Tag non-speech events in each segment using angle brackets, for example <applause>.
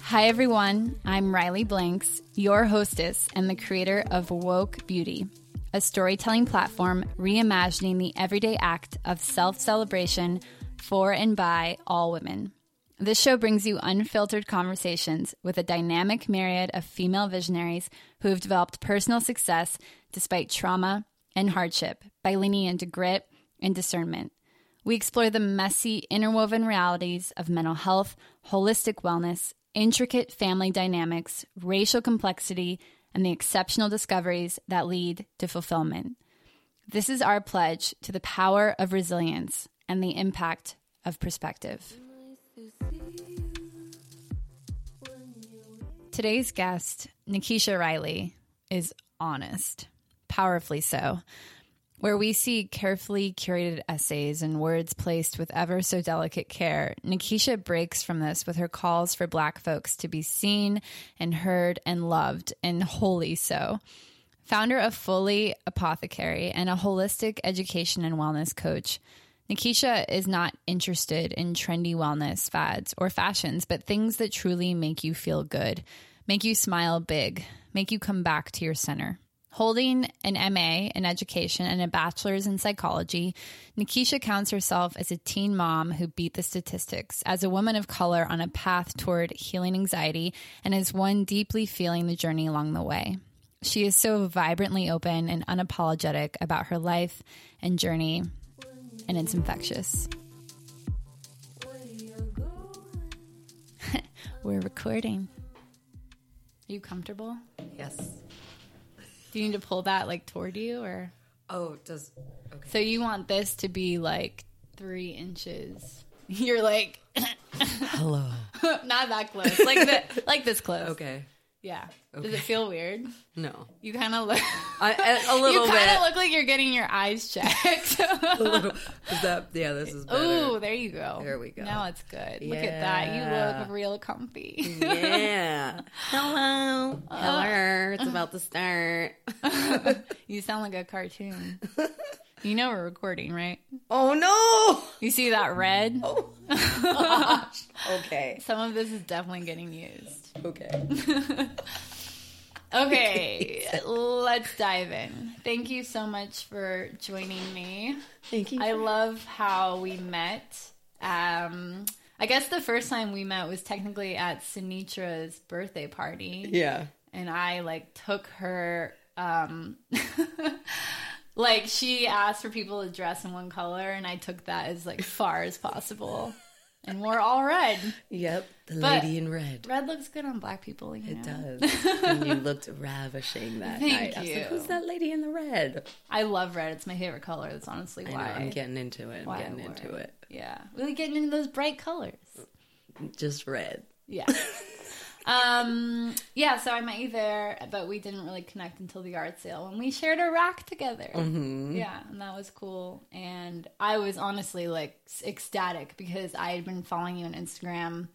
Hi, everyone. I'm Riley Blanks, your hostess and the creator of Woke Beauty, a storytelling platform reimagining the everyday act of self celebration for and by all women. This show brings you unfiltered conversations with a dynamic myriad of female visionaries who have developed personal success despite trauma and hardship by leaning into grit and discernment. We explore the messy, interwoven realities of mental health, holistic wellness, intricate family dynamics, racial complexity, and the exceptional discoveries that lead to fulfillment. This is our pledge to the power of resilience and the impact of perspective. Today's guest, Nikisha Riley, is honest, powerfully so. Where we see carefully curated essays and words placed with ever so delicate care, Nikisha breaks from this with her calls for Black folks to be seen and heard and loved, and wholly so. Founder of Fully Apothecary and a holistic education and wellness coach, Nikisha is not interested in trendy wellness fads or fashions, but things that truly make you feel good, make you smile big, make you come back to your center. Holding an MA in education and a bachelor's in psychology, Nikisha counts herself as a teen mom who beat the statistics, as a woman of color on a path toward healing anxiety, and as one deeply feeling the journey along the way. She is so vibrantly open and unapologetic about her life and journey, and it's infectious. <laughs> We're recording. Are you comfortable? Yes. Do you need to pull that like toward you or? Oh, does okay. So you want this to be like three inches? <laughs> You're like <laughs> Hello. <laughs> not that close, like the, like this close. Okay. Yeah. Does it feel weird? No. You kind of look. I, a, a <laughs> You little kind of look like you're getting your eyes checked. <laughs> <laughs> little. Is that? Yeah. This is. Ooh, there you go. There we go. Now it's good. Look at that. You look real comfy. Yeah. Hello. Hello. Uh. It's about to start. you sound like a cartoon. You know we're recording, right? Oh no. You see that red? Oh. gosh. Okay. Some of this is definitely getting used. <laughs> Okay. Okay, let's dive in. Thank you so much for joining me. Thank you. I love how we met. Um, I guess the first time we met was technically at Sinitra's birthday party. yeah. and I like took her um <laughs> like she asked for people to dress in one color and I took that as like far as possible. And we're all red. Yep. The But- lady in red. Red looks good on black people, you It know. does. <laughs> and you looked ravishing that Thank night. I was you. like, Who's that lady in the red? I love red. It's my favorite color. That's honestly I why. I'm getting into it. I'm getting into it. Yeah. Really getting into those bright colors. Just red. Yeah. <laughs> um yeah, so I met you there, but we didn't really connect until the art sale when we shared a rack together. Mm-hmm. Yeah, and that was cool. And I was honestly like ecstatic because I had been following you on Instagram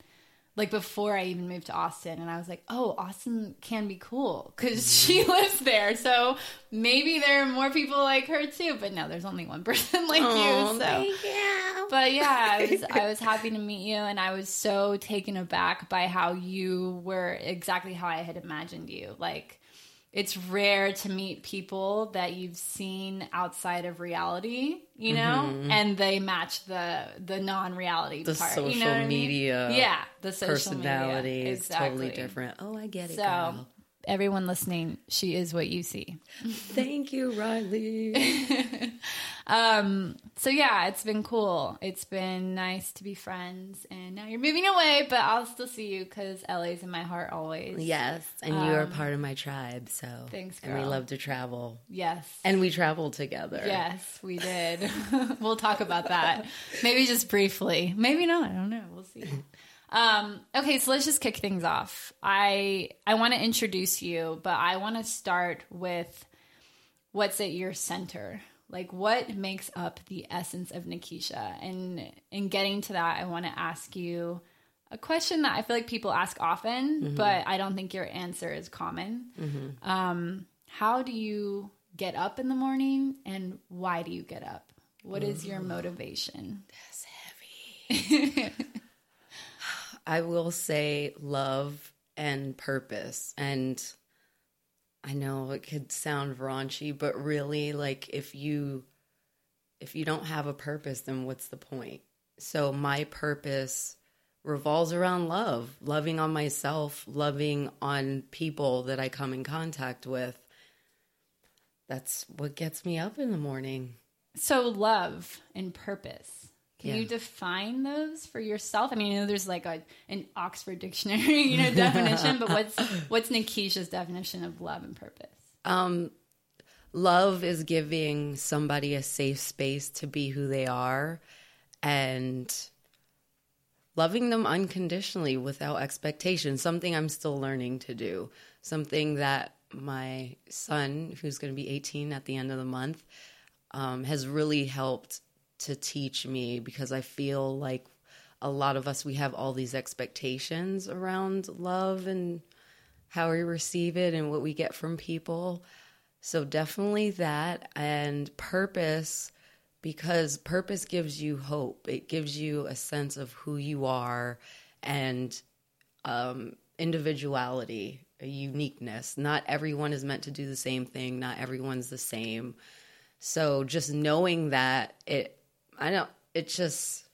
like before I even moved to Austin, and I was like, "Oh, Austin can be cool because <laughs> she lives there, so maybe there are more people like her too." But no, there's only one <laughs> person like you. So, you. but yeah, I <laughs> was I was happy to meet you, and I was so taken aback by how you were exactly how I had imagined you. Like, it's rare to meet people that you've seen outside of reality, you know, and they match the the non reality Mm-hmm. The part. social you know what I mean? media yeah, the social personality media. is totally different. Oh, I get it. So, girl. everyone listening, she is what you see. Thank you, Riley. <laughs> Um, so yeah, it's been cool. It's been nice to be friends, and now you're moving away, but I'll still see you because LA's in my heart always. yes, and you are part of my tribe. So Um, thanks, And we love to travel, Yes. and we traveled together. Yes, we did. <laughs> we'll talk about that. Maybe just briefly. Maybe not. I don't know. We'll see. <laughs> Um, okay, so let's just kick things off. I I want to introduce you, but I want to start with what's at your center. Like what makes up the essence of Nikisha? And in getting to that, I want to ask you a question that I feel like people ask often, but I don't think your answer is common. Um, how do you get up in the morning and why do you get up? What is your motivation? That's heavy. <laughs> I will say love and purpose. And I know it could sound raunchy, but really like if you if you don't have a purpose, then what's the point? So my purpose revolves around love, loving on myself, loving on people that I come in contact with. That's what gets me up in the morning. So love and purpose. Can Yeah. you define those for yourself? I mean, I know there's like a an Oxford dictionary, <laughs> you know, definition, but what's <laughs> what's Nikisha's definition of love and purpose? Um, love is giving somebody a safe space to be who they are and loving them unconditionally without expectation. Something I'm still learning to do. Something that my son, who's going to be 18 at the end of the month, um, has really helped to teach me because I feel like a lot of us, we have all these expectations around love and how we receive it and what we get from people. So definitely that and purpose because purpose gives you hope. It gives you a sense of who you are and um, individuality, uniqueness. Not everyone is meant to do the same thing. Not everyone's the same. So just knowing that it, I don't. It just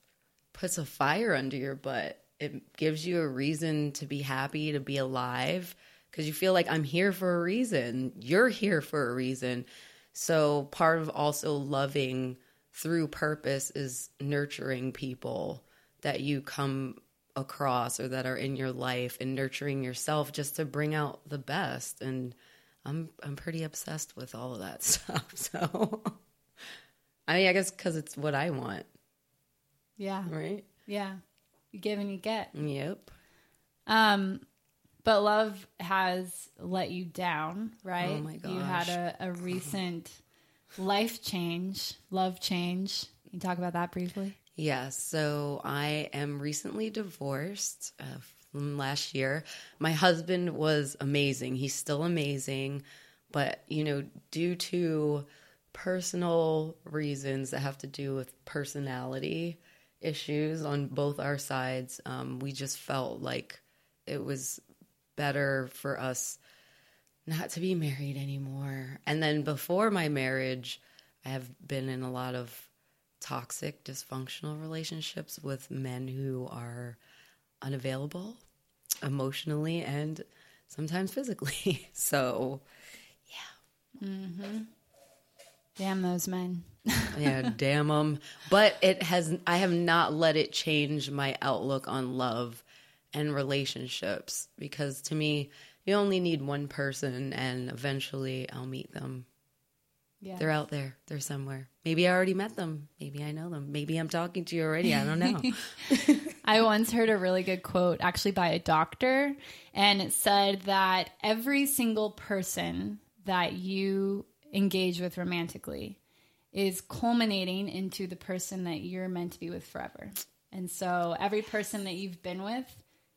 puts a fire under your butt. It gives you a reason to be happy, to be alive, because you feel like I'm here for a reason. You're here for a reason. So, part of also loving through purpose is nurturing people that you come across or that are in your life and nurturing yourself just to bring out the best. And I'm I'm pretty obsessed with all of that <laughs> stuff. So, I mean, I guess because it's what I want, Yeah. right? Yeah. You give and you get. Yep. Um, but love has let you down, right? Oh my gosh. You had a, a recent life change, love change. Can you talk about that briefly? Yes. So I am recently divorced uh, from last year. My husband was amazing. He's still amazing. But, you know, due to personal reasons that have to do with personality issues on both our sides, um, we just felt like it was better for us not to be married anymore. And then before my marriage, I have been in a lot of toxic, dysfunctional relationships with men who are unavailable emotionally and sometimes physically. <laughs> So, Damn those men. yeah, damn them. But it has, I have not let it change my outlook on love and relationships because to me, you only need one person and eventually I'll meet them. Yeah. They're out there. They're somewhere. Maybe I already met them. Maybe I know them. Maybe I'm talking to you already. I don't know. <laughs> I once heard a really good quote, actually by a doctor, and it said that every single person that you engage with romantically is culminating into the person that you're meant to be with forever. And so every person that you've been with,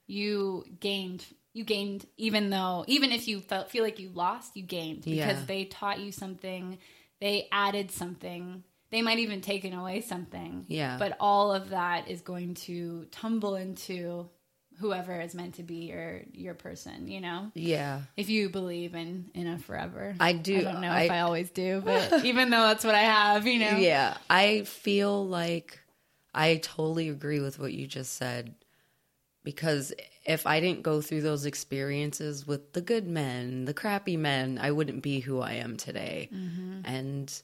you gained you gained even though even if you felt feel like you lost, you gained because Yeah. they taught you something, they added something. They might even taken away something. Yeah. But all of that is going to tumble into whoever is meant to be your your person, you know? yeah. If you believe in in a forever. I do. I don't know I- if I always do, <laughs> but even though that's what I have, you know. Yeah, I feel like I totally agree with what you just said because if I didn't go through those experiences with the good men, the crappy men, I wouldn't be who I am today. Mm-hmm. And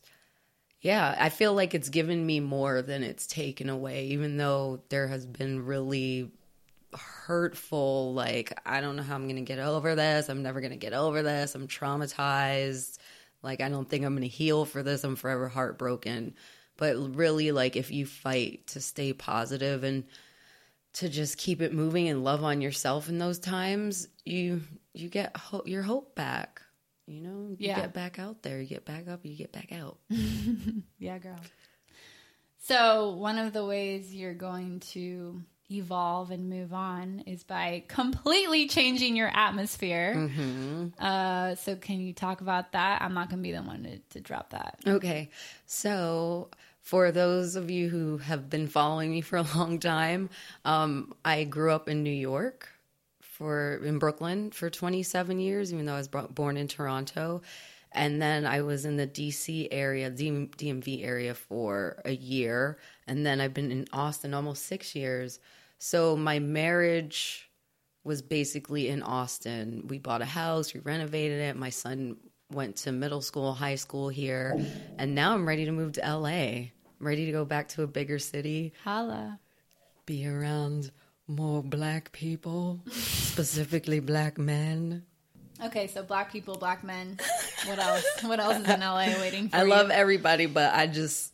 yeah, I feel like it's given me more than it's taken away, even though there has been really hurtful, like, I don't know how I'm to get over this. I'm never to get over this. I'm traumatized. Like, I don't think I'm to heal for this. I'm forever heartbroken. But really, like, if you fight to stay positive and to just keep it moving and love on yourself in those times, you you get ho- your hope back. You know, you get back out there. You get back up. You get back out. <laughs> Yeah, girl. So, one of the ways you're going to evolve and move on is by <laughs> completely changing your atmosphere. Mm-hmm. Uh, so, can you talk about that? I'm not going to be the one to, to drop that. Okay. So, for those of you who have been following me for a <laughs> long time, um, I grew up in New York for in Brooklyn for 27 years, even though I was born in Toronto. And then I was in the DC area, DMV area for a year. And then I've been in Austin almost six years. So my marriage was basically in Austin. We bought a house, we renovated it. My son went to middle school, high school here, and now I'm ready to move to LA. I'm ready to go back to a bigger city, Holla. be around more black people, <laughs> specifically black men. Okay, so black people, black men. <laughs> What else? What else is in LA waiting for I you? love everybody, but I just,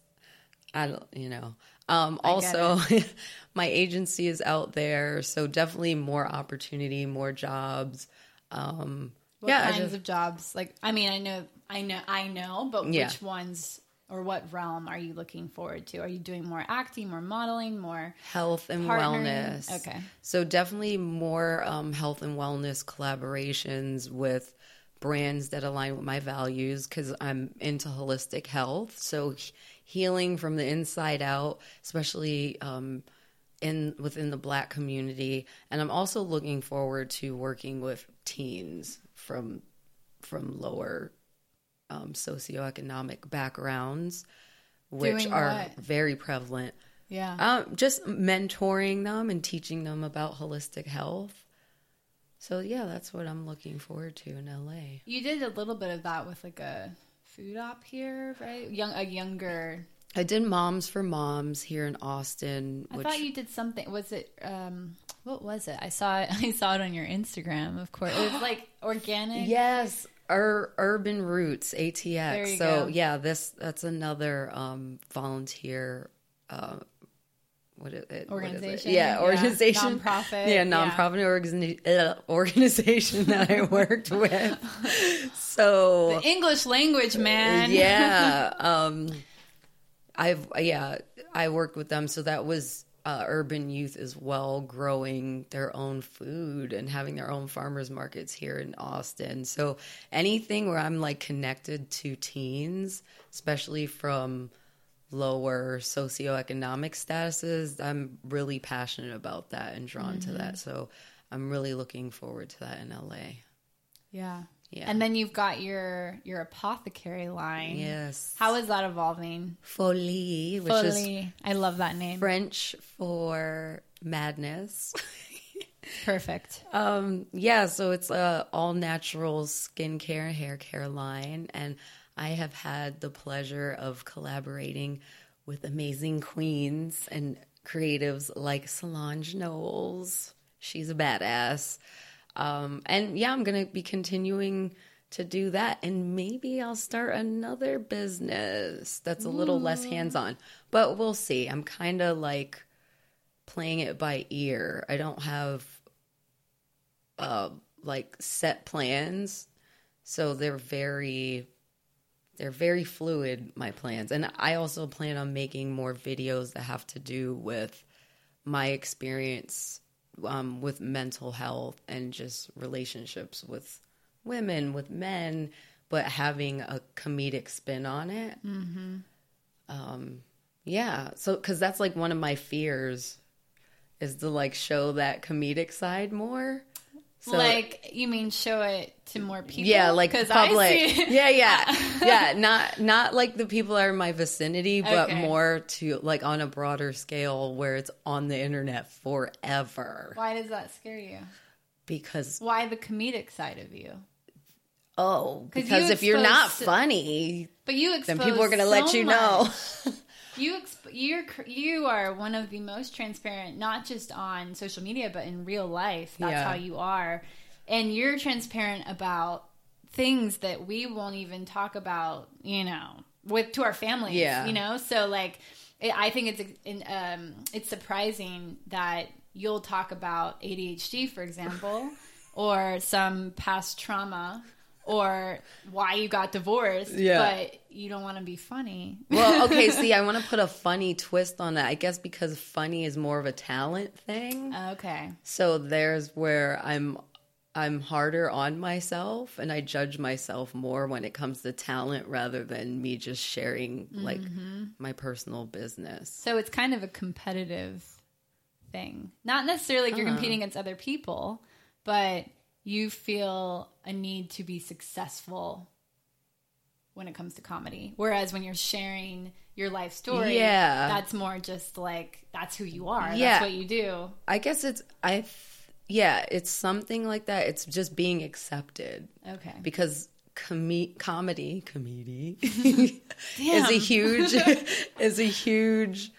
I don't, you know. Um, also, <laughs> my agency is out there, so definitely more opportunity, more jobs. Um, What yeah, kinds just- of jobs? Like, I mean, I know, I know, I know, but Yeah. which ones or what realm are you looking forward to? Are you doing more acting, more modeling, more? health and Partnering? wellness. Okay. So definitely more um, health and wellness collaborations with brands that align with my values because I'm into holistic health. So healing from the inside out, especially um, in within the Black community, and I'm also looking forward to working with teens from from lower um, socioeconomic backgrounds, which Doing are what? very prevalent. Yeah. Um, just mentoring them and teaching them about holistic health. So yeah, that's what I'm looking forward to in LA. you did a little bit of that with like a food op here, right? Young, a younger. I did Moms for Moms here in Austin, I thought you did something. Was it? um What was it? I saw it. <laughs> I saw it on your Instagram. Of course, it was <gasps> like organic. yes, Ur- Urban Roots ATX. So go. yeah, this that's another um, volunteer. Uh, what is it? what is it? Organization? Yeah, Yeah. organization. Nonprofit, <laughs> Yeah, yeah. nonprofit organi- uh, organization that I <laughs> worked with. So The English language, man. yeah <laughs> um i've yeah i worked with them so that was uh, urban youth as well growing their own food and having their own farmers markets here in austin. So anything where i'm like connected to teens especially from lower socioeconomic statuses i'm really passionate about that and drawn to that. So i'm really looking forward to that in la Yeah. Yeah. And then you've got your your apothecary line. yes How is that evolving? folie which is Fully. I love that name. French for madness. <laughs> Perfect. um, yeah, so it's a all natural skincare and hair care line, and I have had the pleasure of collaborating with amazing queens and creatives like Solange Knowles. She's a badass. Um, and yeah, I'm gonna be continuing to do that, and maybe I'll start another business that's a little less hands on. But we'll see. I'm kind of like playing it by ear. I don't have uh like set plans. So they're very they're very fluid my plans. And I also plan on making more videos that have to do with my experience um, with mental health and just relationships with women, with men, but having a comedic spin on it. Mm-hmm. Um, yeah, so because that's like one of my fears is to like show that comedic side more. So, like you mean show it to more people? yeah, like public. See, <laughs> Yeah, yeah, <laughs> yeah. Not not like the people that are in my vicinity, but Okay. more to like on a broader scale where it's on the internet forever. Why does that scare you? Because Why the comedic side of you? Oh, because you if you're not funny, But you expose then people are going to let so you know. <laughs> You exp- you're you are one of the most transparent, not just on social media, but in real life. That's Yeah. how you are, and you're transparent about things that we won't even talk about. You know, with to our families. Yeah. you know. So like, it, I think it's in, um, it's surprising that you'll talk about ADHD, for example, or some past trauma. Or why you got divorced, Yeah. but you don't want to be funny. Well, <laughs> okay, see, I want to put a funny twist on that. I guess because funny is more of a talent thing. Okay. So there's where I'm I'm harder on myself and I judge myself more when it comes to talent rather than me just sharing like mm-hmm. my personal business. So it's kind of a competitive thing. Not necessarily like you're uh-huh. competing against other people, but you feel a need to be successful when it comes to comedy. Whereas when you're sharing your life story, Yeah. that's more just like that's who you are. Yeah. That's what you do. I guess it's I th- yeah, it's something like that. It's just being accepted Okay. because com- comedy comedy <laughs> <laughs> is a huge <laughs> is a huge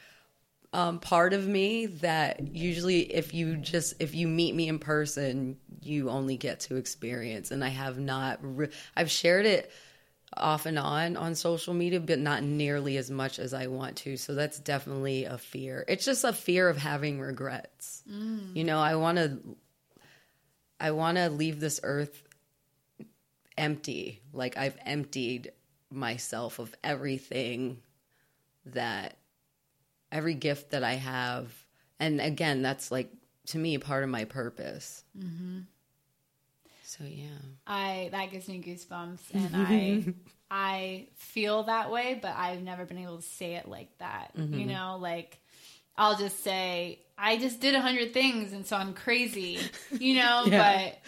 um, part of me that usually if you just if you meet me in person you only get to experience. And i have not re- i've shared it off and on on social media but not nearly as much as i want to. So that's definitely a fear. It's just a fear of having regrets. You know i want to i want to leave this earth empty. Like i've emptied myself of everything that every gift that I have. And again, that's like to me part of my purpose. Mm-hmm. So yeah, I that gives me goosebumps and I <laughs> I feel that way, but I've never been able to say it like that. You know, like I'll just say I just did a hundred things and so I'm crazy. <laughs> You know, Yeah. but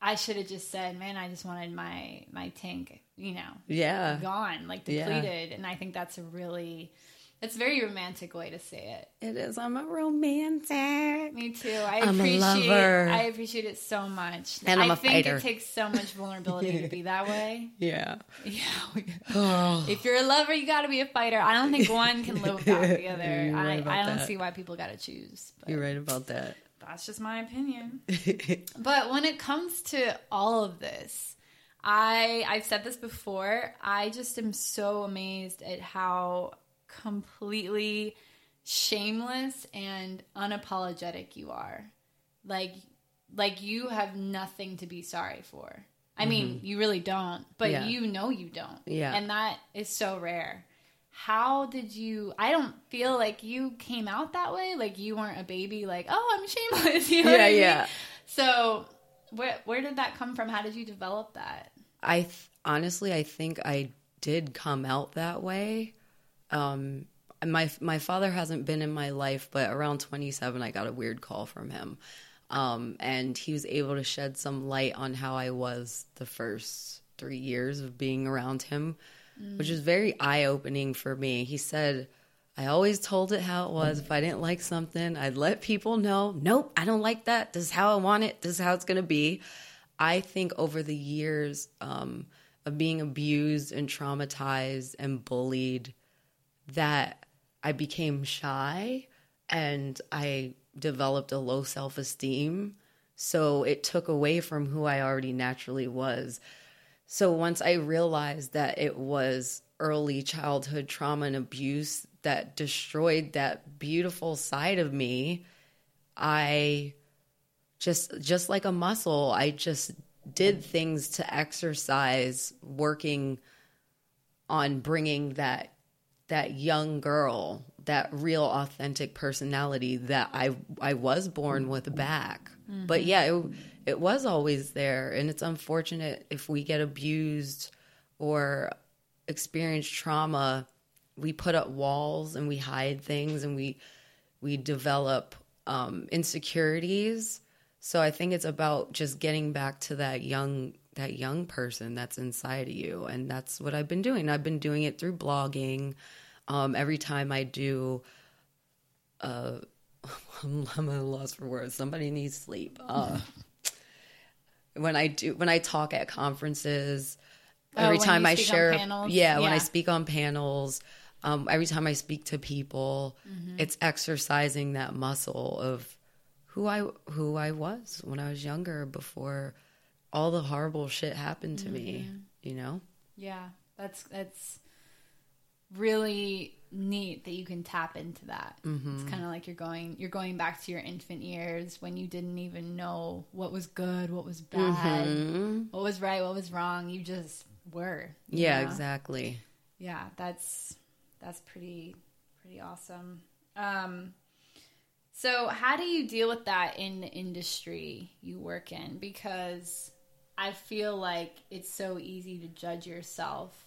I should have just said, Man, I just wanted my my tank, you know, yeah, gone, like Yeah. depleted. And I think that's a really it's a very romantic way to say it. it is. I'm a romantic. Me too. I I'm a appreciate lover. I appreciate it so much. And I'm I a think fighter. it takes so much vulnerability to be that way. <laughs> Yeah. Yeah. Oh, <sighs> <laughs> if you're a lover, you got to be a fighter. I don't think one can live without the <laughs> other. You're I, I don't that. see why people got to choose. But you're right about that. that's just my opinion. but when it comes to all of this, I I've said this before. I just am so amazed at how completely shameless and unapologetic you are. Like like you have nothing to be sorry for. I mean, mm-hmm. you really don't, but Yeah. you know you don't. Yeah. And that is so rare. How did you I don't feel like you came out that way, like you weren't a baby like, "Oh, I'm shameless." <laughs> You know Yeah, I mean? yeah. So, where where did that come from? How did you develop that? I th- honestly, I think I did come out that way. Um, my my father hasn't been in my life, but around 27, I got a weird call from him, um, and he was able to shed some light on how I was the first three years of being around him, which is very eye opening for me. He said. I always told it how it was. If I didn't like something, I'd let people know, nope, I don't like that. This is how I want it. This is how it's going to be. I think over the years um, of being abused and traumatized and bullied, that I became shy and I developed a low self esteem. So it took away from who I already naturally was. So once I realized that it was early childhood trauma and abuse that destroyed that beautiful side of me, I just just like a muscle, I just did things to exercise working on bringing that that young girl, that real authentic personality that I I was born with back. But yeah, it it was always there and it's unfortunate if we get abused or experience trauma, we put up walls and we hide things and we we develop um, insecurities. So I think it's about just getting back to that young that young person that's inside of you, and that's what I've been doing. I've been doing it through blogging. Um, every time I do, uh, <laughs> I'm, at a loss for words. Somebody needs sleep. Uh, <laughs> when I do, when I talk at conferences, Oh, every time I share, panels? yeah, when I speak on panels, um, every time I speak to people, Mm-hmm. it's exercising that muscle of who I who I was when I was younger before all the horrible shit happened to me. Mm-hmm. You know, Yeah, that's that's really neat that you can tap into that. It's kind of like you're going you're going back to your infant years when you didn't even know what was good, what was bad, what was right, what was wrong. You just were. you Yeah, know? exactly. Yeah, that's that's pretty pretty awesome. Um so how do you deal with that in the industry you work in because I feel like it's so easy to judge yourself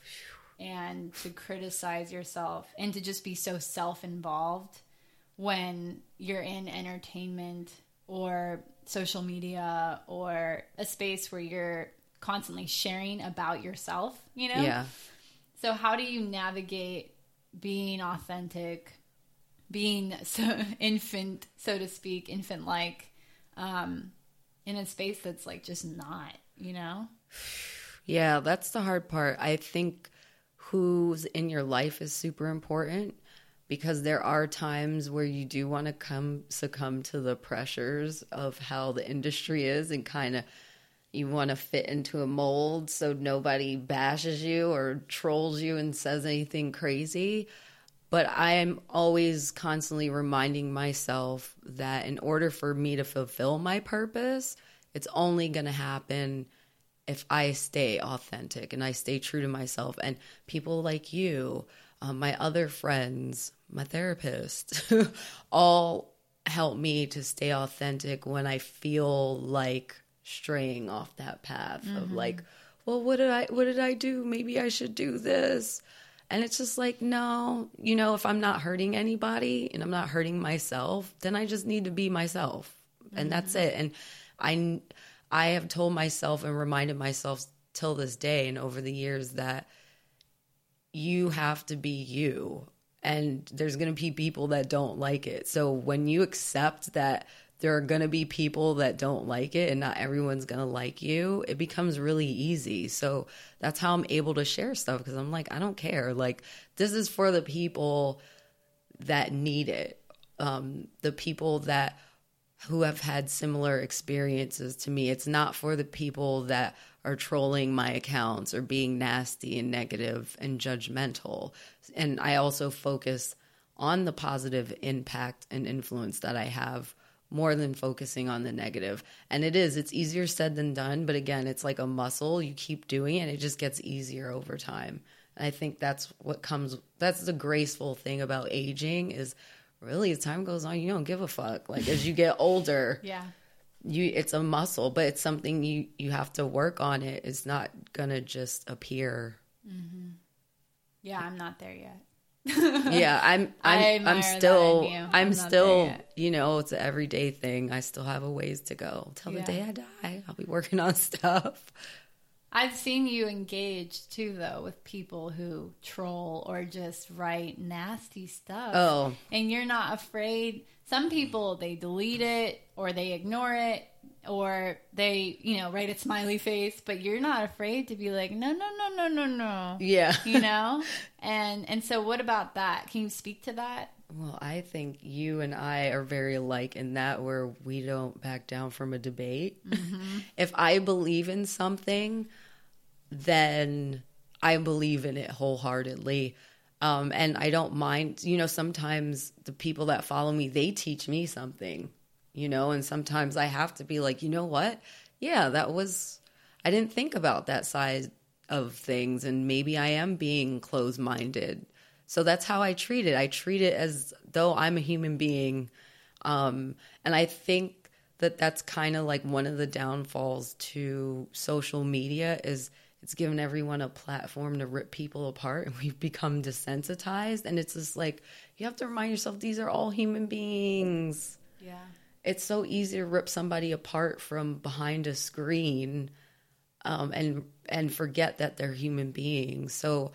and to criticize yourself and to just be so self-involved when you're in entertainment or social media or a space where you're constantly sharing about yourself, you know? Yeah. So how do you navigate being authentic, being so <laughs> infant, so to speak, infant like, um, in a space that's like just not, you know? Yeah, that's the hard part. I think who's in your life is super important because there are times where you do want to come succumb to the pressures of how the industry is and kind of you want to fit into a mold so nobody bashes you or trolls you and says anything crazy. But I'm always constantly reminding myself that in order for me to fulfill my purpose, it's only going to happen if I stay authentic and I stay true to myself. And people like you, um, my other friends, my therapist, <laughs> all help me to stay authentic when I feel like straying off that path of like, well, what did I what did I do? Maybe I should do this. And it's just like, no, you know, if I'm not hurting anybody and I'm not hurting myself, then I just need to be myself. And that's it. And I I have told myself and reminded myself till this day and over the years that you have to be you. And there's going to be people that don't like it. So when you accept that there are going to be people that don't like it and not everyone's going to like you, it becomes really easy. So that's how I'm able to share stuff because I'm like, I don't care. Like, this is for the people that need it, um, the people that who have had similar experiences to me. It's not for the people that are trolling my accounts or being nasty and negative and judgmental. And I also focus on the positive impact and influence that I have more than focusing on the negative. And it is, it's easier said than done. But again, it's like a muscle. You keep doing it, it just gets easier over time. And I think that's what comes, that's the graceful thing about aging is really as time goes on, you don't give a fuck. Like as you get older, <laughs> Yeah. you it's a muscle, but it's something you you have to work on it. It's not gonna just appear. Mm-hmm. Yeah, I'm not there yet. <laughs> Yeah, I'm <laughs> I'm I'm still you. I'm I'm still you know, it's an everyday thing. I still have a ways to go. Till Yeah. the day I die, I'll be working on stuff. I've seen you engage too, though, with people who troll or just write nasty stuff. Oh. And you're not afraid. Some people, they delete it or they ignore it or they, you know, write a smiley face, but you're not afraid to be like, no, no, no, no, no, no. Yeah. You <laughs> know? and and so what about that? Can you speak to that? Well, I think you and I are very alike in that where we don't back down from a debate. Mm-hmm. <laughs> if I believe in something, then I believe in it wholeheartedly. Um, and I don't mind, you know, sometimes the people that follow me, they teach me something, you know, and sometimes I have to be like, you know what? Yeah, that was, I didn't think about that side of things. And maybe I am being closed minded. So that's how I treat it. I treat it as though I'm a human being. Um, and I think that that's kind of like one of the downfalls to social media is it's given everyone a platform to rip people apart and we've become desensitized. And it's just like you have to remind yourself these are all human beings. Yeah. it's so easy to rip somebody apart from behind a screen um, and and forget that they're human beings. So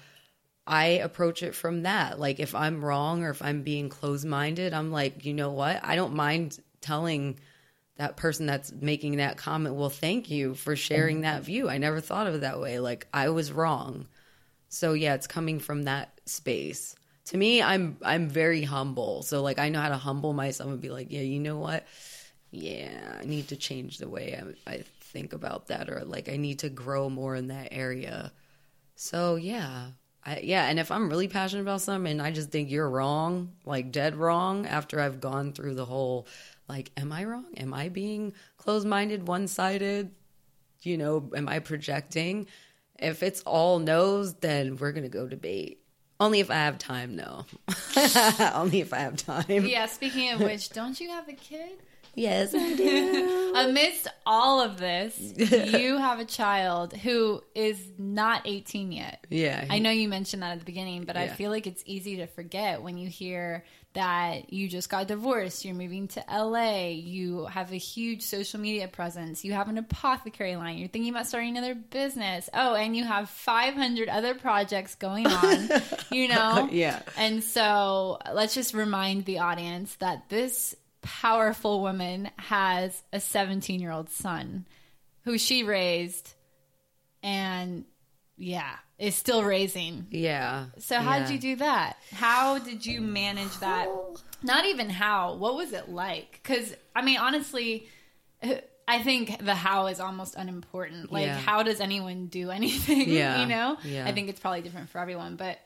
i approach it from that. Like if i'm wrong or if i'm being closed-minded i'm like you know what? I don't mind telling that person that's making that comment well thank you for sharing that view. I never thought of it that way. Like i was wrong. So yeah it's coming from that space. To me i'm i'm very humble. So like i know how to humble myself and be like yeah you know what? Yeah i need to change the way i, I think about that or like i need to grow more in that area. So yeah I, yeah, and if I'm really passionate about something and I just think you're wrong, like dead wrong, after I've gone through the whole, like, am I wrong? Am I being closed minded, one sided? You know, am I projecting? If it's all no's, then we're going to go debate. Only if I have time, no. <laughs> Only if I have time. Yeah, speaking of which, don't you have a kid? Yes, I do. <laughs> Amidst all of this, <laughs> you have a child who is not 18 yet. yeah. I know you mentioned that at the beginning, but I feel like it's easy to forget when you hear that you just got divorced, you're moving to LA, you have a huge social media presence, you have an apothecary line, you're thinking about starting another business. Oh, and you have 500 other projects going on, <laughs> you know? Yeah. And so let's just remind the audience that this powerful woman has a 17 year old son who she raised and yeah, is still raising. Yeah. So how Yeah. did you do that? How did you manage that? Not even how. What was it like? Because I mean, honestly, uh, I think the how is almost unimportant. Like, Yeah. how does anyone do <laughs> anything? Yeah. you know. Yeah. I think it's probably different for everyone, but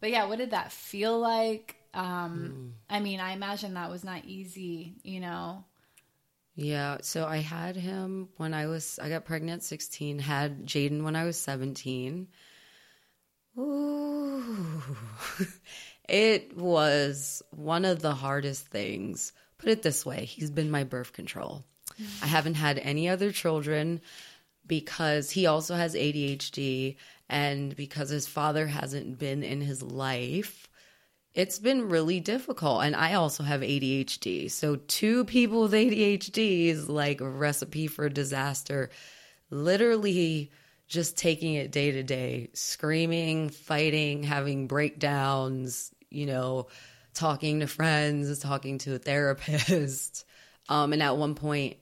but yeah, what did that feel like? Mm. Um, I mean, I imagine that was not easy. You know. Yeah, so I had him when I was I got pregnant 16, had Jaden when I was 17. Ooh. <laughs> it was one of the hardest things. Put it this way, he's been my birth control. I haven't had any other children because he also has ADHD and because his father hasn't been in his life it's been really difficult. And I also have ADHD. So, two people with ADHD is like a recipe for disaster. Literally just taking it day to day, screaming, fighting, having breakdowns, you know, talking to friends, talking to a therapist. <laughs> Um, and at one point,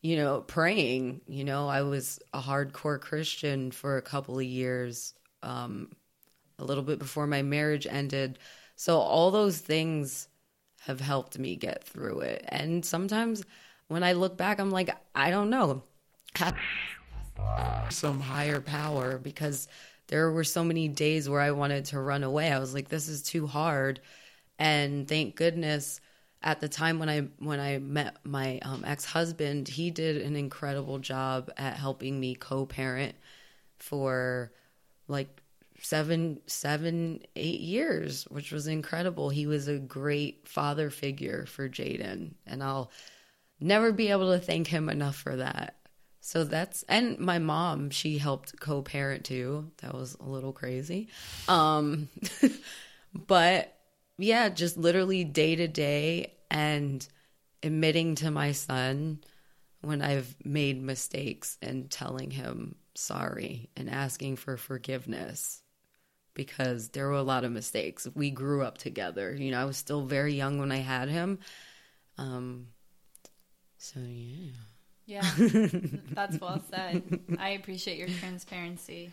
you know, praying, you know, I was a hardcore Christian for a couple of years, um, a little bit before my marriage ended. So all those things have helped me get through it. And sometimes when I look back, I'm like, I don't know. Some higher power because there were so many days where I wanted to run away. I was like, this is too hard. And thank goodness at the time when I when I met my um, ex husband, he did an incredible job at helping me co-parent for like seven seven eight years which was incredible. He was a great father figure for jaden and i'll never be able to thank him enough for that. So that's and my mom she helped co-parent too. That was a little crazy. Um <laughs> but yeah just literally day to day and admitting to my son when I've made mistakes and telling him sorry and asking for forgiveness because there were a lot of mistakes. We grew up together. You know, I was still very young when I had him. Um so yeah. Yeah, <laughs> that's well said. I appreciate your transparency.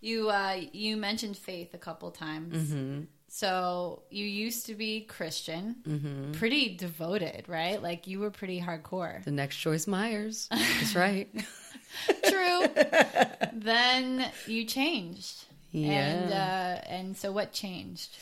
You uh, you mentioned faith a couple times. Mm-hmm. So you used to be Christian, pretty devoted, right? Like you were pretty hardcore. The next choice Myers. <laughs> That's right. True. <laughs> then you changed. And Yeah. uh, and so what changed?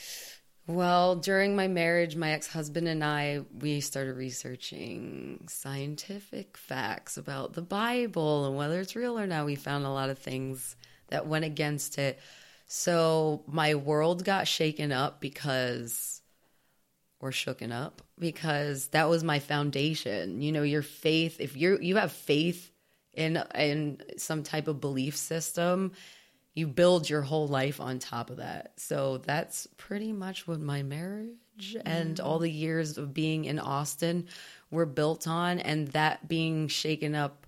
Well, during my marriage, my ex husband and I, we started researching scientific facts about the Bible and whether it's real or not. We found a lot of things that went against it. So my world got shaken up because, or shooken up because that was my foundation. You know, your faith, if you're, you have faith in, in some type of belief system, you build your whole life on top of that. So that's pretty much what my marriage and all the years of being in Austin were built on. And that being shaken up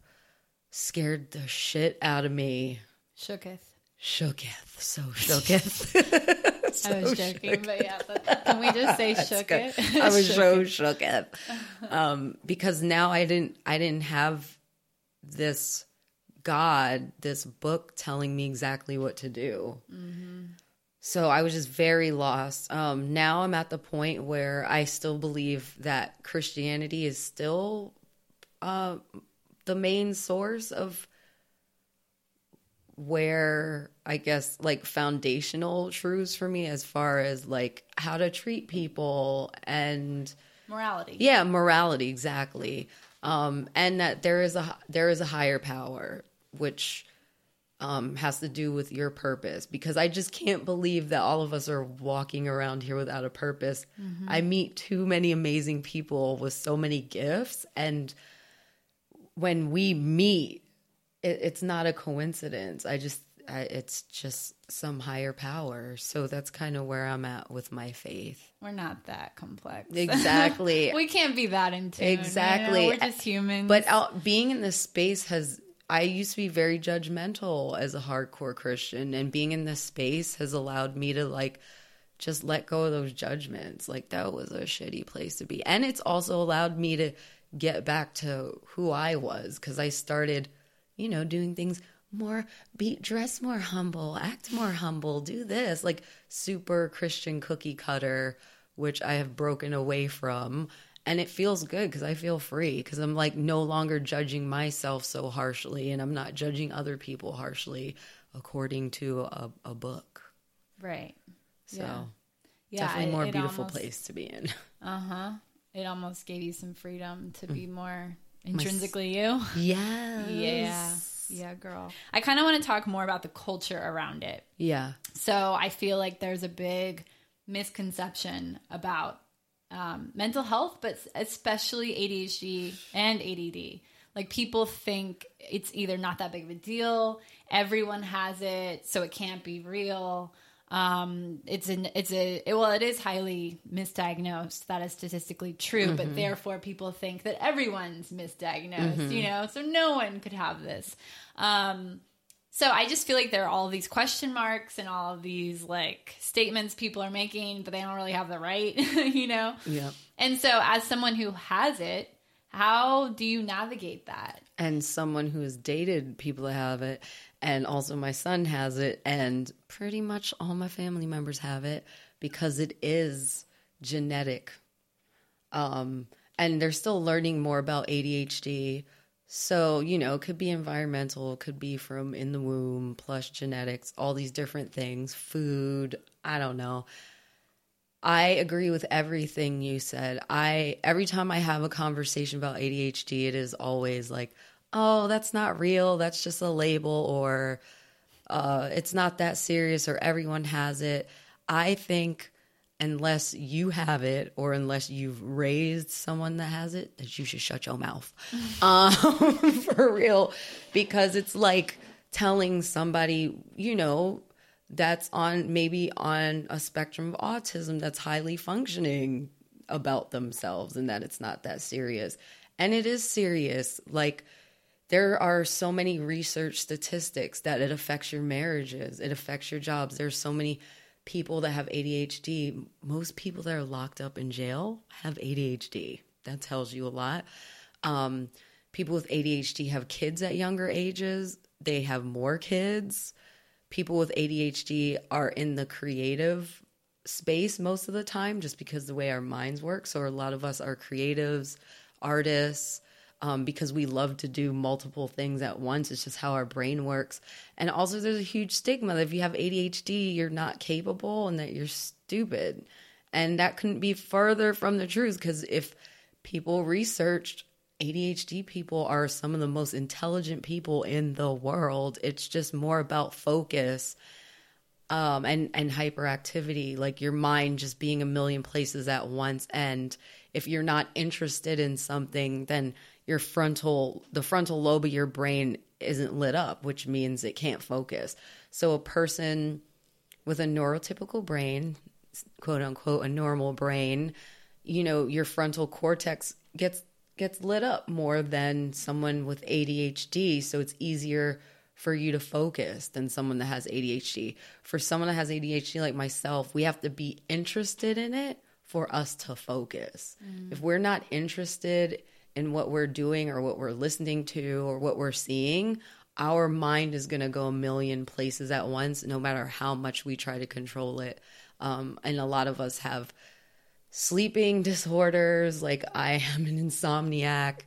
scared the shit out of me. Shooketh. Shooketh. So <laughs> shooketh. I <laughs> was joking, but yeah. But can we just say <laughs> shooketh? I was so Shooketh. shooketh. Um, because now I didn't I didn't have this God, this book telling me exactly what to do. So I was just very lost. Um, now I'm at the point where I still believe that Christianity is still uh, the main source of where I guess like foundational truths for me as far as like how to treat people and Morality. yeah, morality exactly. Um and that there is a there is a higher power which um has to do with your purpose because I just can't believe that all of us are walking around here without a purpose. I meet too many amazing people with so many gifts and when we meet it, it's not a coincidence. I just, I, it's just some higher power. So that's kind of where I'm at with my faith. We're not that complex. <laughs> Exactly. we can't be that in tune. you know? Exactly. We're just humans. but out, being in this space has, I used to be very judgmental as a hardcore Christian, and being in this space has allowed me to like just let go of those judgments. Like that was a shitty place to be. And it's also allowed me to get back to who I was because I started, you know, doing things more be dress more humble, act more humble, do this like super Christian cookie cutter, which I have broken away from. And it feels good because I feel free because I'm like no longer judging myself so harshly and I'm not judging other people harshly according to a, a book. right. So Yeah. Yeah, definitely it- more it beautiful almost- place to be in. <laughs> Uh huh. It almost gave you some freedom to be more intrinsically you. Yes. Yeah. Yeah, girl. I kind of want to talk more about the culture around it. Yeah. So I feel like there's a big misconception about um, mental health, but especially ADHD and ADD. Like people think it's either not that big of a deal, everyone has it, so it can't be real. Um, it's an it's a it, well, it is highly misdiagnosed. That is statistically true, but therefore people think that everyone's misdiagnosed. You know, so no one could have this. Um, so I just feel like there are all these question marks and all these like statements people are making, but they don't really have the right, <laughs> you know? Yeah. And so as someone who has it, how do you navigate that? and someone who has dated people that have it and also my son has it and pretty much all my family members have it because it is genetic um and they're still learning more about ADHD so you know it could be environmental could be from in the womb plus genetics all these different things food i don't know I agree with everything you said. I every time I have a conversation about ADHD, it is always like, "Oh, that's not real. That's just a label or uh it's not that serious or everyone has it." I think unless you have it or unless you've raised someone that has it, that you should shut your mouth. <laughs> um <laughs> for real because it's like telling somebody, you know, that's on maybe on a spectrum of autism that's highly functioning about themselves and that it's not that serious. And it is serious. Like there are so many research statistics that it affects your marriages, it affects your jobs. There's so many people that have ADHD. Most people that are locked up in jail have ADHD. That tells you a lot. Um, people with ADHD have kids at younger ages. They have more kids people with ADHD are in the creative space most of the time just because the way our minds work. So a lot of us are creatives, artists, um, because we love to do multiple things at once. It's just how our brain works. And also, there's a huge stigma that if you have ADHD, you're not capable and that you're stupid. And that couldn't be further from the truth because if people researched ADHD people are some of the most intelligent people in the world. It's just more about focus um, and and hyperactivity, like your mind just being a million places at once. And if you're not interested in something, then your frontal the frontal lobe of your brain isn't lit up, which means it can't focus. So a person with a neurotypical brain, quote unquote, a normal brain, you know, your frontal cortex gets gets lit up more than someone with ADHD, so it's easier for you to focus than someone that has ADHD. For someone that has ADHD like myself, we have to be interested in it for us to focus. Mm. If we're not interested in what we're doing or what we're listening to or what we're seeing, our mind is going to go a million places at once, no matter how much we try to control it. Um, and a lot of us have sleeping <laughs> disorders, like I am an insomniac.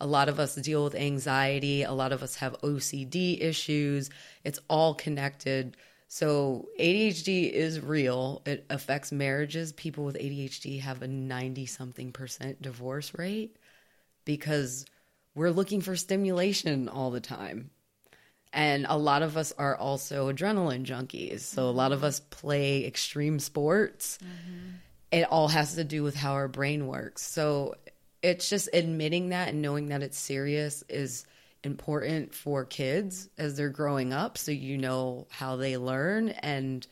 A lot of us deal with anxiety. A lot of us have OCD issues. It's all connected. So, ADHD is real. It affects marriages. People with ADHD have a 90 something percent divorce rate because we're looking for stimulation all the time. And a lot of us are also adrenaline junkies. So, a lot of us play extreme sports. It all has to do with how our brain works. So, it's just admitting that and knowing that it's serious is important for kids as they're growing up so you know how they learn and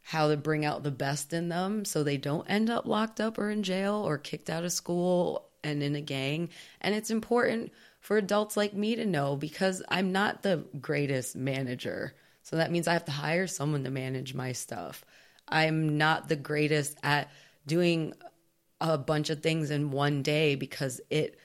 how to bring out the best in them so they don't end up locked up or in jail or kicked out of school and in a gang and it's important for adults like me to know because I'm not the greatest manager so that means I have to hire someone to manage my stuff I'm not the greatest at doing a bunch of things in one day because it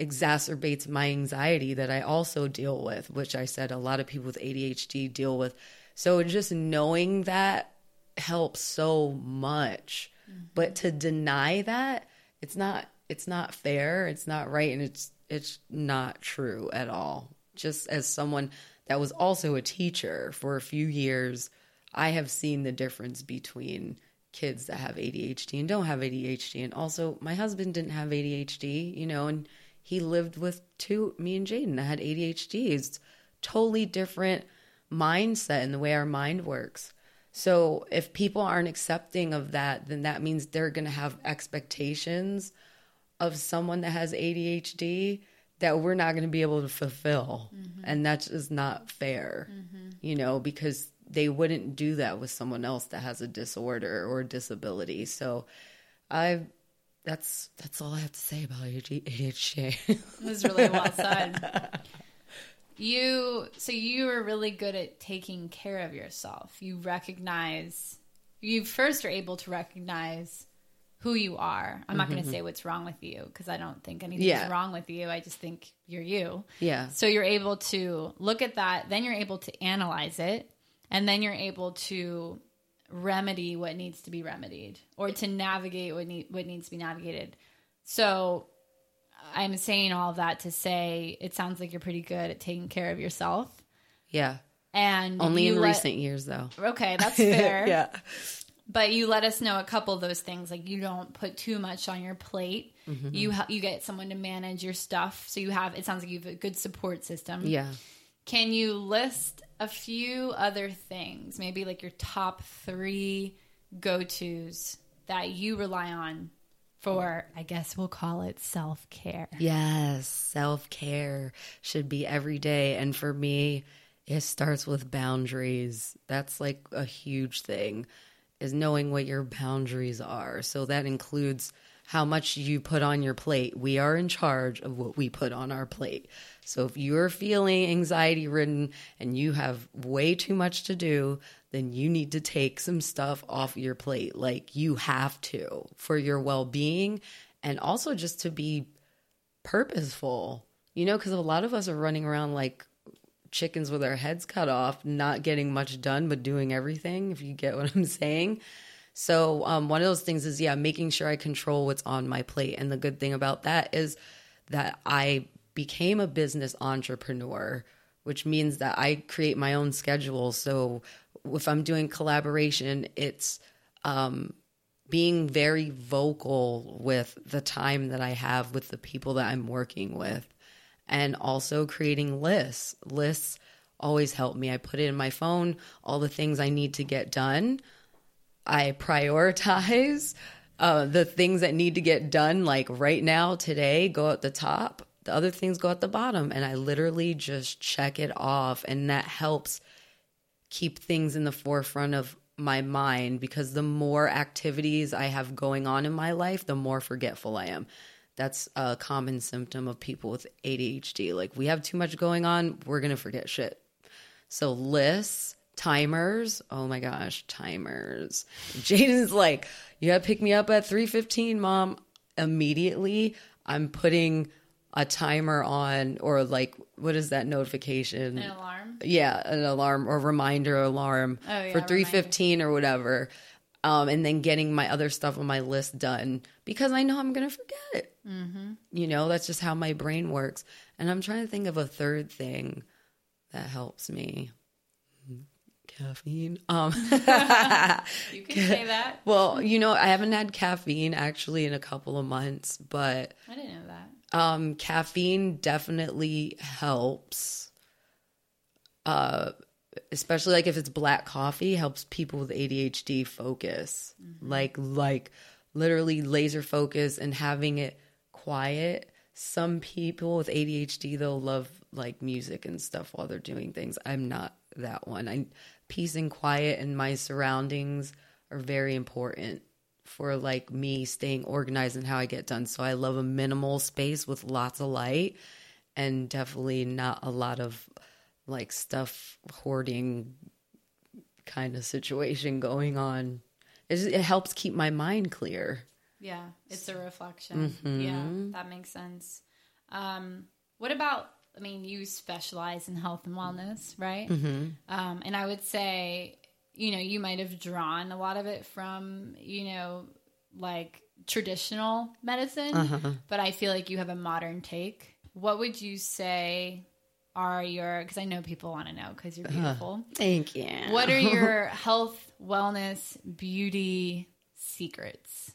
exacerbates my anxiety that I also deal with, which I said a lot of people with ADHD deal with. So just knowing that helps so much. Mm-hmm. But to deny that, it's not it's not fair, it's not right and it's it's not true at all. Just as someone that was also a teacher for a few years, I have seen the difference between kids that have ADHD and don't have ADHD. And also, my husband didn't have ADHD, you know, and he lived with two, me and Jaden, that had ADHD. It's totally different mindset and the way our mind works. So if people aren't accepting of that, then that means they're going to have expectations of someone that has ADHD that we're not going to be able to fulfill. Mm-hmm. And that's just not fair, mm-hmm. you know, because they wouldn't do that with someone else that has a disorder or a disability. So I that's that's all I have to say about ADHD. It was really well <laughs> said. You so you were really good at taking care of yourself. You recognize you first are able to recognize who you are. I'm not going to mm-hmm. say what's wrong with you because I don't think anything's Yeah. wrong with you. I just think you're you. yeah. So you're able to look at that, then you're able to analyze it, and then you're able to remedy what needs to be remedied or to navigate what need, what needs to be navigated. So I'm saying all that to say it sounds like you're pretty good at taking care of yourself. Yeah. And Only in let- recent years though. Okay, that's <laughs> fair. yeah. But you let us know a couple of those things, like you don't put too much on your plate. Mm-hmm. You ha- you get someone to manage your stuff, so you have. It sounds like you have a good support system. Yeah. Can you list a few other things, maybe like your top three go tos that you rely on for, I guess we'll call it self care? Yes, self care should be every day. And for me, it starts with boundaries. That's like a huge thing, is knowing what your boundaries are. So that includes how much you put on your plate. We are in charge of what we put on our plate. So if you're feeling anxiety ridden and you have way too much to do, then you need to take some stuff off your plate. Like you have to for your well being and also just to be purposeful, you know, because a lot of us are running around like chickens with our heads cut off, not getting much done, but doing everything, if you get <laughs> what I'm saying. So, um, one of those things is, yeah, making sure I control what's on my plate. And the good thing about that is that I became a business entrepreneur, which means that I create my own schedule. So, if I'm doing collaboration, it's um, being very vocal with the time that I have with the people that I'm working with, and also creating lists. Lists always help me. I put it in my phone, all the things I need to get done. I prioritize <laughs> uh, the things that need to get done, like right now, today, go at the top. The other things go at the bottom. And I literally just check it off. And that helps keep things in the forefront of my mind because the more activities I have going on in my life, the more forgetful I am. That's a common symptom of people with ADHD. Like, we have too much going on, we're going to forget shit. So, lists, timers, oh my gosh, timers. <laughs> Jaden's like, you gotta pick me up at 3.15, mom. Immediately, I'm putting a timer on, or like, what is that notification? An alarm? yeah, an alarm or reminder alarm Oh, yeah, for 315 or whatever. Um, and then getting my other stuff on my list done because I know I'm going to forget. Mm-hmm. You know, that's just how my brain works. And I'm trying to think of a third thing that helps me. Caffeine. Um, <laughs> You can say <laughs> that. well, you know, I haven't had caffeine actually in a couple of months, but I didn't know that. um, caffeine definitely helps. Uh, especially like if it's black coffee, helps people with ADHD focus. Mm-hmm. Like like literally laser focus and having it quiet. Some people with ADHD they'll love like music and stuff while they're doing things. I'm not that one. I peace and quiet and my surroundings are very important for like me staying organized and how I get done. So I love a minimal space with lots of light and definitely not a lot of like stuff hoarding kind of situation going on. It, it helps keep my mind clear. Yeah, it's a reflection. Yeah, that makes sense. Um, what about? I mean, you specialize in health and wellness, right? Um, and I would say, you know, you might have drawn a lot of it from, you know, like traditional medicine, but I feel like you have a modern take. What would you say are your? Because I know people want to know because you're uh-huh. beautiful. Thank you. What are your <laughs> health, wellness, beauty secrets?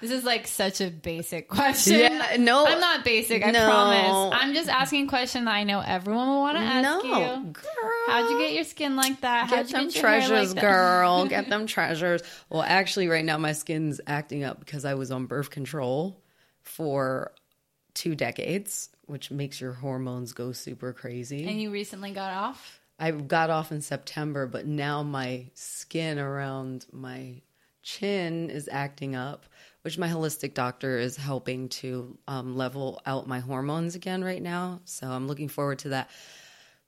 This is like such a basic question. Yeah, no. I'm not basic, I No. promise. I'm just asking a question that I know everyone will want to ask no, you. girl. How'd you get your skin like that? How'd Get you them get treasures, like girl. <laughs> Get them treasures. Well, actually, right now my skin's acting up because I was on birth control for two decades, which makes your hormones go super crazy. And you recently got off? I got off in September, but now my skin around my chin is acting up, which my holistic doctor is helping to um, level out my hormones again right now. So I'm looking forward to that.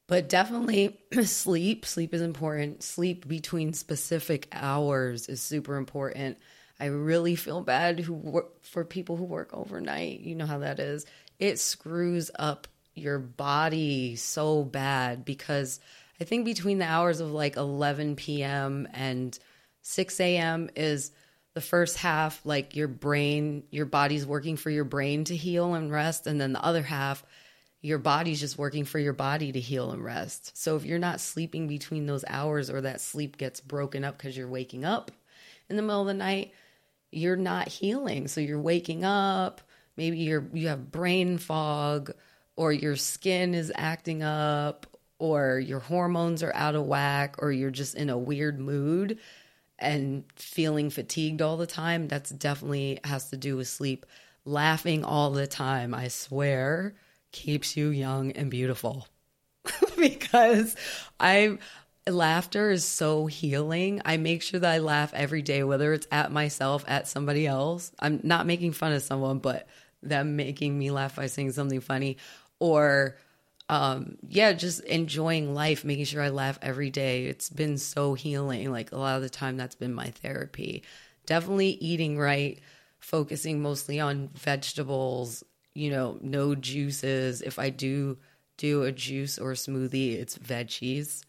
But definitely <clears throat> sleep. Sleep is important. Sleep between specific hours is super important. I really feel bad who work, for people who work overnight. You know how that is. It screws up your body so bad because I think between the hours of like 11 p.m. and 6 a.m. is the first half, like your brain, your body's working for your brain to heal and rest. And then the other half, your body's just working for your body to heal and rest. So if you're not sleeping between those hours or that sleep gets broken up because you're waking up in the middle of the night, you're not healing. So you're waking up, maybe you're you have brain fog or your skin is acting up or your hormones are out of whack or you're just in a weird mood and feeling fatigued all the time. That's definitely has to do with sleep. Laughing all the time, I swear, keeps you young and beautiful. <laughs> because I laughter is so healing. I make sure that I laugh every day, whether it's at myself, at somebody else. I'm not making fun of someone, but them making me laugh by saying something funny or um yeah just enjoying life making sure i laugh every day. It's been so healing. Like a lot of the time that's been my therapy. Definitely eating right focusing mostly on vegetables you know no juices. If i do do a juice or a smoothie it's veggies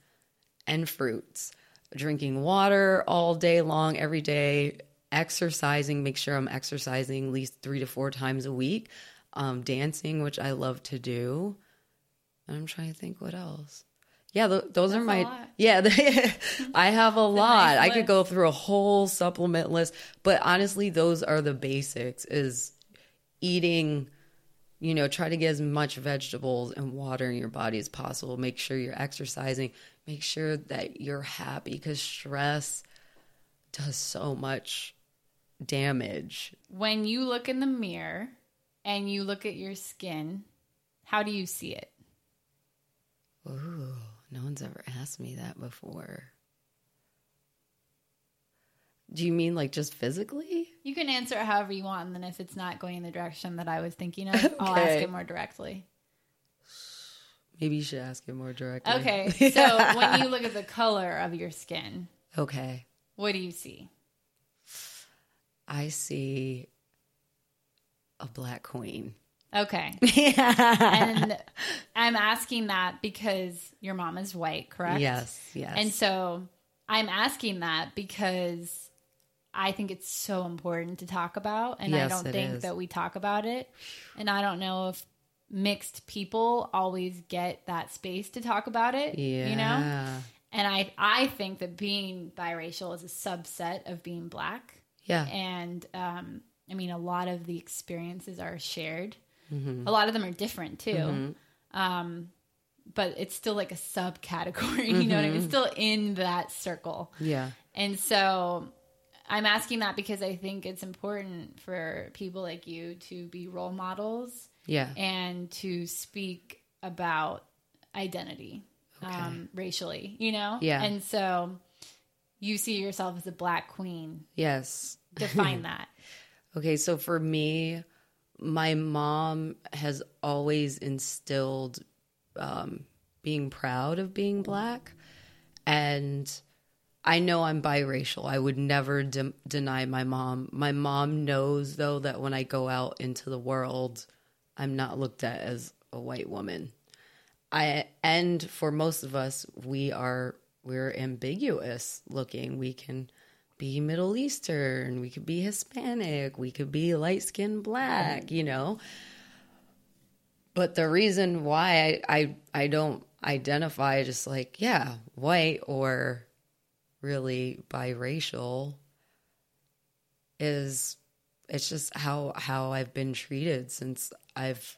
and fruits. Drinking water all day long every day exercising make sure i'm exercising at least three to four times a week. Um, dancing which i love to do. And i'm trying to think what else. Yeah th- those are That's a my yeah <laughs> i have a lot. I could go through a whole supplement list but honestly those are the basics is eating you know try to get as much vegetables and water in your body as possible. Make sure you're exercising. Make sure that you're happy because stress does so much damage. When you look in the mirror and you look at your skin, how do you see it? Ooh, no one's ever asked me that before do you mean like just physically You can answer it however you want, and then if it's not going in the direction that I was thinking of, <laughs> I'll ask Okay. it more directly. maybe you should ask it more directly Okay, <laughs> so when you look at the color of your skin, okay what do you see? i see a black queen Okay. <laughs> yeah. and I'm asking that because your mom is white, correct? yes yes And so I'm asking that because I think it's so important to talk about, and I don't think is. that we talk about it. And I don't know if mixed people always get that space to talk about it. Yeah. You know? And I I think that being biracial is a subset of being black. Yeah. And um, I mean, a lot of the experiences are shared. Mm-hmm. A lot of them are different too. Um, but it's still like a subcategory. <laughs> You know what I mean? It's still in that circle. Yeah. And so I'm asking that because I think it's important for people like you to be role models Yeah. and to speak about identity um, racially, you know? Yeah. And so you see yourself as a black queen. Yes. Define <laughs> that. Okay, so for me, my mom has always instilled um, being proud of being black. And I know I'm biracial. I would never de- deny my mom. My mom knows, though, that when I go out into the world, I'm not looked at as a white woman. I and for most of us, we are we're ambiguous looking. We can be Middle Eastern, we could be Hispanic, we could be light skinned black, you know. But the reason why I, I I don't identify just like, yeah, white or really biracial is it's just how how I've been treated since I've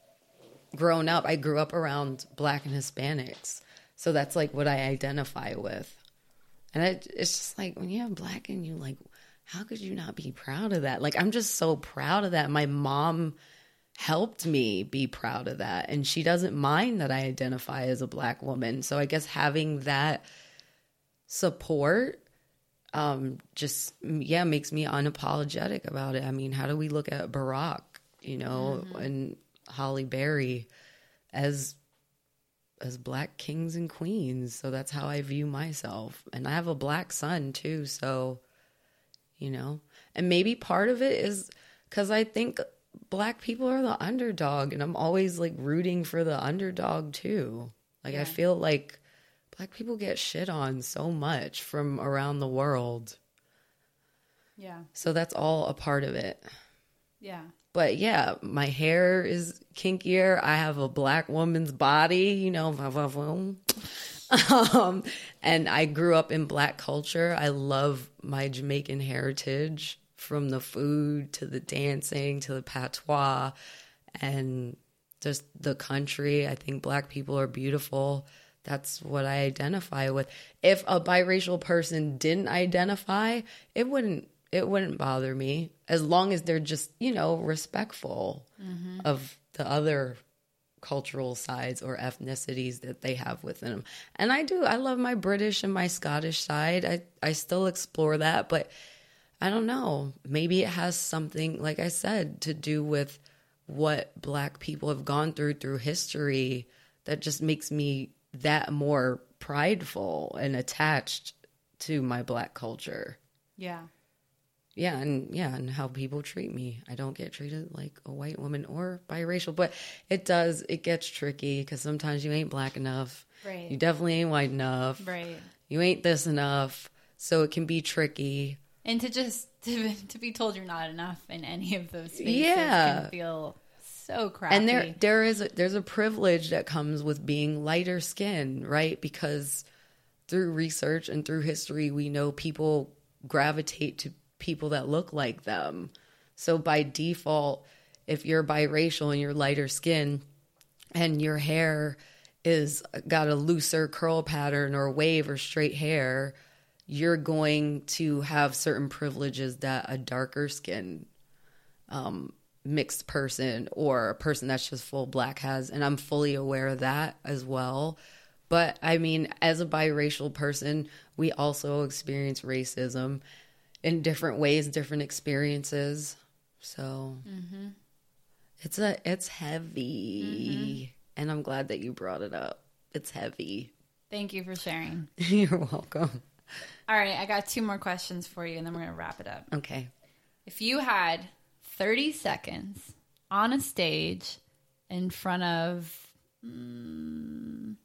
grown up. I grew up around black and Hispanics. So that's like what I identify with. And it, it's just like when you have black and you like, how could you not be proud of that? Like, I'm just so proud of that. My mom helped me be proud of that. And she doesn't mind that I identify as a black woman. So I guess having that support um just yeah makes me unapologetic about it. I mean how do we look at barack you know and Halle Berry as as black kings and queens? So that's how i view myself. And i have a black son too so you know. And maybe part of it is because i think black people are the underdog and i'm always like rooting for the underdog too. Like i feel like black people get shit on so much from around the world Yeah. so that's all a part of it Yeah. but yeah, my hair is kinkier. I have a black woman's body, you know. va- va- voom. Um, and I grew up in black culture. I love my Jamaican heritage from the food to the dancing to the patois and just the country. I think black people are beautiful. That's what I identify with. If a biracial person didn't identify, it wouldn't it wouldn't bother me as long as they're just, you know, respectful mm-hmm. of the other cultural sides or ethnicities that they have within them. And I do. I love my British and my Scottish side. I I still explore that, but I don't know. Maybe it has something like I said to do with what black people have gone through through history that just makes me that more prideful and attached to my black culture. Yeah. Yeah, and yeah, and how people treat me. I don't get treated like a white woman or biracial, but it does. It gets tricky because sometimes you ain't black enough. Right. You definitely ain't white enough. Right. You ain't this enough. So it can be tricky. And to just to, <laughs> to be told you're not enough in any of those spaces Yeah. can feel so crappy. And there there is a, there's a privilege that comes with being lighter skin, right? Because through research and through history, we know people gravitate to people that look like them. So by default, if you're biracial and you're lighter skin and your hair is got a looser curl pattern or wave or straight hair, you're going to have certain privileges that a darker skin um, mixed person or a person that's just full black has and I'm fully aware of that as well. But I mean, as a biracial person, we also experience racism in different ways, different experiences. So mm-hmm. it's a it's heavy. Mm-hmm. And I'm glad that you brought it up. It's heavy. Thank you for sharing. <laughs> You're welcome. All right, I got two more questions for you and then we're going to wrap it up. Okay. If you had 30 seconds on a stage in front of mm,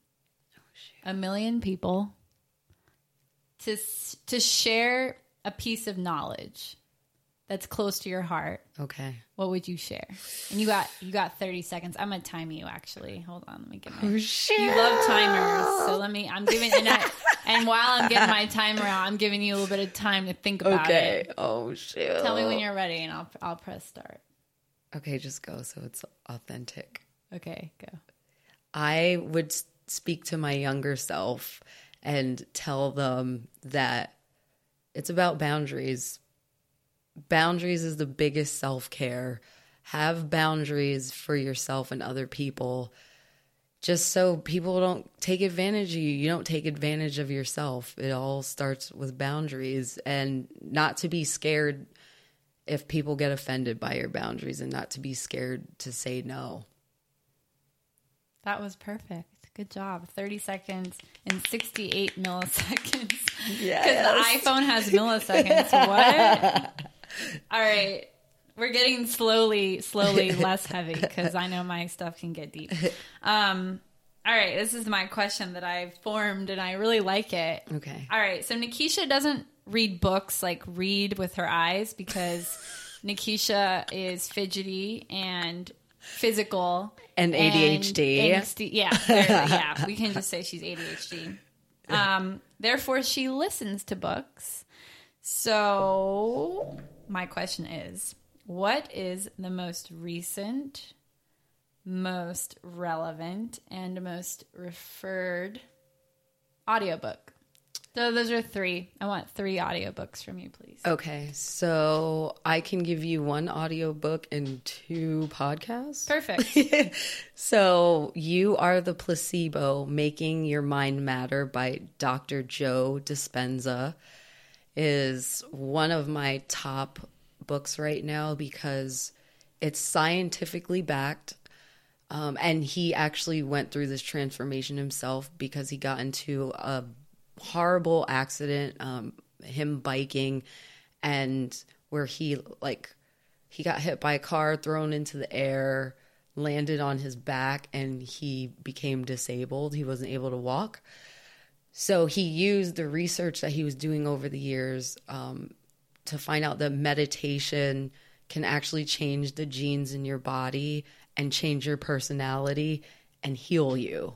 a million people to to share a piece of knowledge that's close to your heart, Okay. what would you share? And you got you got 30 seconds. I'm gonna time you actually. Hold on, let me get my shit. You love timers, so let me I'm giving and I, and while I'm getting my <laughs> timer out, I'm giving you a little bit of time to think about Okay. it. Oh shit. Tell me when you're ready and I'll I'll press start. Okay, just go so it's authentic. Okay, go. I would speak to my younger self and tell them that it's about boundaries. Boundaries is the biggest self care. Have boundaries for yourself and other people just so people don't take advantage of you. You don't take advantage of yourself. It all starts with boundaries and not to be scared if people get offended by your boundaries and not to be scared to say no. That was perfect. Good job. 30 seconds and 68 milliseconds. <laughs> Yeah. Because the iPhone has milliseconds. What? <laughs> All right. We're getting slowly, slowly <laughs> less heavy because I know my stuff can get deep. Um, all right. This is my question that I've formed and I really like it. Okay. All right. So Nikisha doesn't read books like read with her eyes because <laughs> Nikisha is fidgety and physical And ADHD. angsty- yeah, yeah. <laughs> We can just say she's ADHD. Um, therefore, she listens to books. So, my question is what is the most recent, most relevant, and most referred audiobook? So, those are three. I want three audiobooks from you, please. Okay, so I can give you one audiobook and two podcasts. Perfect. <laughs> So, You Are the Placebo Making Your Mind Matter by Dr. Joe Dispenza is one of my top books right now because it's scientifically backed. Um, and he actually went through this transformation himself because he got into a horrible accident, um, him biking, and where he like he got hit by a car, thrown into the air, landed on his back, and he became disabled. He wasn't able to walk. So he used the research that he was doing over the years um, to find out that meditation can actually change the genes in your body and change your personality and heal you.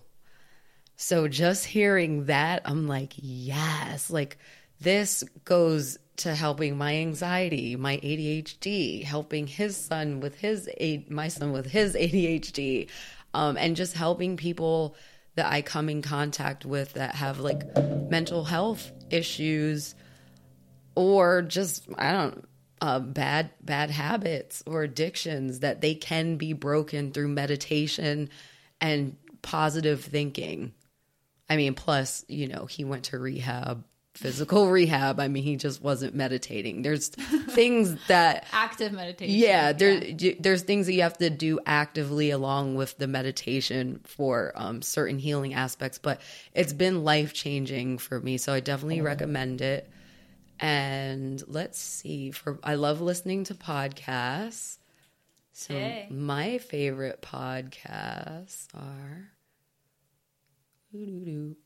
So just hearing that, I'm like, yes, like this goes to helping my anxiety, my ADHD, helping his son with his my son with his <laughs> ADHD, um, and just helping people that I come in contact with that have like mental health issues or just I don't uh, bad bad habits or addictions that they can be broken through meditation and positive thinking. I mean, plus you know he went to rehab, physical rehab. I mean, he just wasn't meditating. There's <laughs> things that Active meditation. yeah, there y- there's things that you have to do actively along with the meditation for um, certain healing aspects. But it's been life changing for me, so I definitely recommend it. And let's see, for I love listening to podcasts. So Hey. my favorite podcasts are. I'm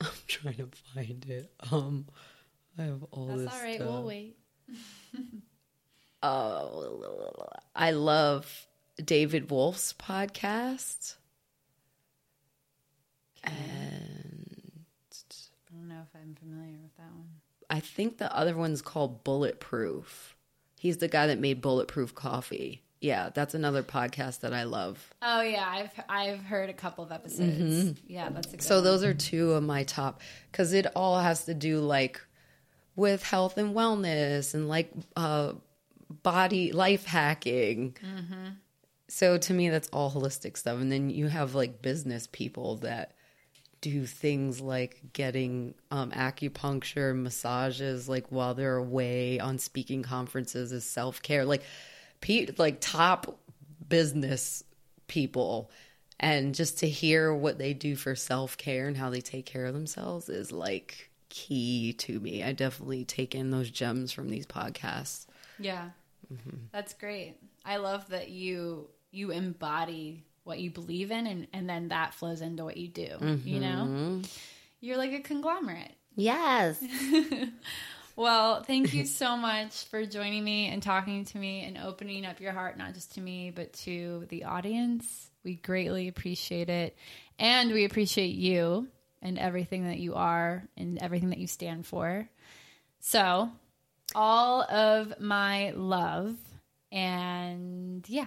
<laughs> trying to find it. Um, I have all That's this. all right. stuff. We'll wait. Oh, I love David Wolfe's podcast. And I don't know if I'm familiar with that one. I think the other one's called Bulletproof. He's the guy that made Bulletproof Coffee. Yeah, that's another podcast that I love. Oh yeah, I've I've heard a couple of episodes. Yeah, that's a good So one. those are two of my top because it all has to do like with health and wellness and like uh, body life hacking. So to me, that's all holistic stuff. And then you have like business people that do things like getting um, acupuncture, massages, like while they're away on speaking conferences as self care. Like, pe- like top business people, and just to hear what they do for self care and how they take care of themselves is like key to me. I definitely take in those gems from these podcasts. Yeah. That's great. I love that you you embody what you believe in and, and then that flows into what you do. You know? Mm-hmm. You're like a conglomerate. Yes. <laughs> Well, thank you so much for joining me and talking to me and opening up your heart, not just to me, but to the audience. We greatly appreciate it. And we appreciate you and everything that you are and everything that you stand for. So, all of my love. And yeah,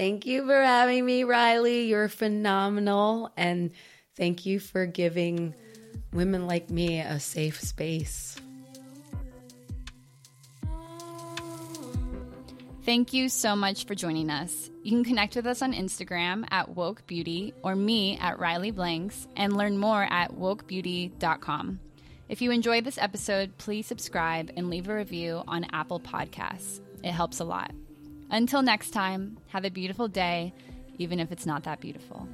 Thank you for having me, Riley. You're phenomenal. And thank you for giving women like me a safe space. Thank you so much for joining us. You can connect with us on Instagram at Woke Beauty or me at Riley Blanks and learn more at wokebeauty.com. If you enjoyed this episode, please subscribe and leave a review on Apple Podcasts. It helps a lot. Until next time, have a beautiful day, even if it's not that beautiful.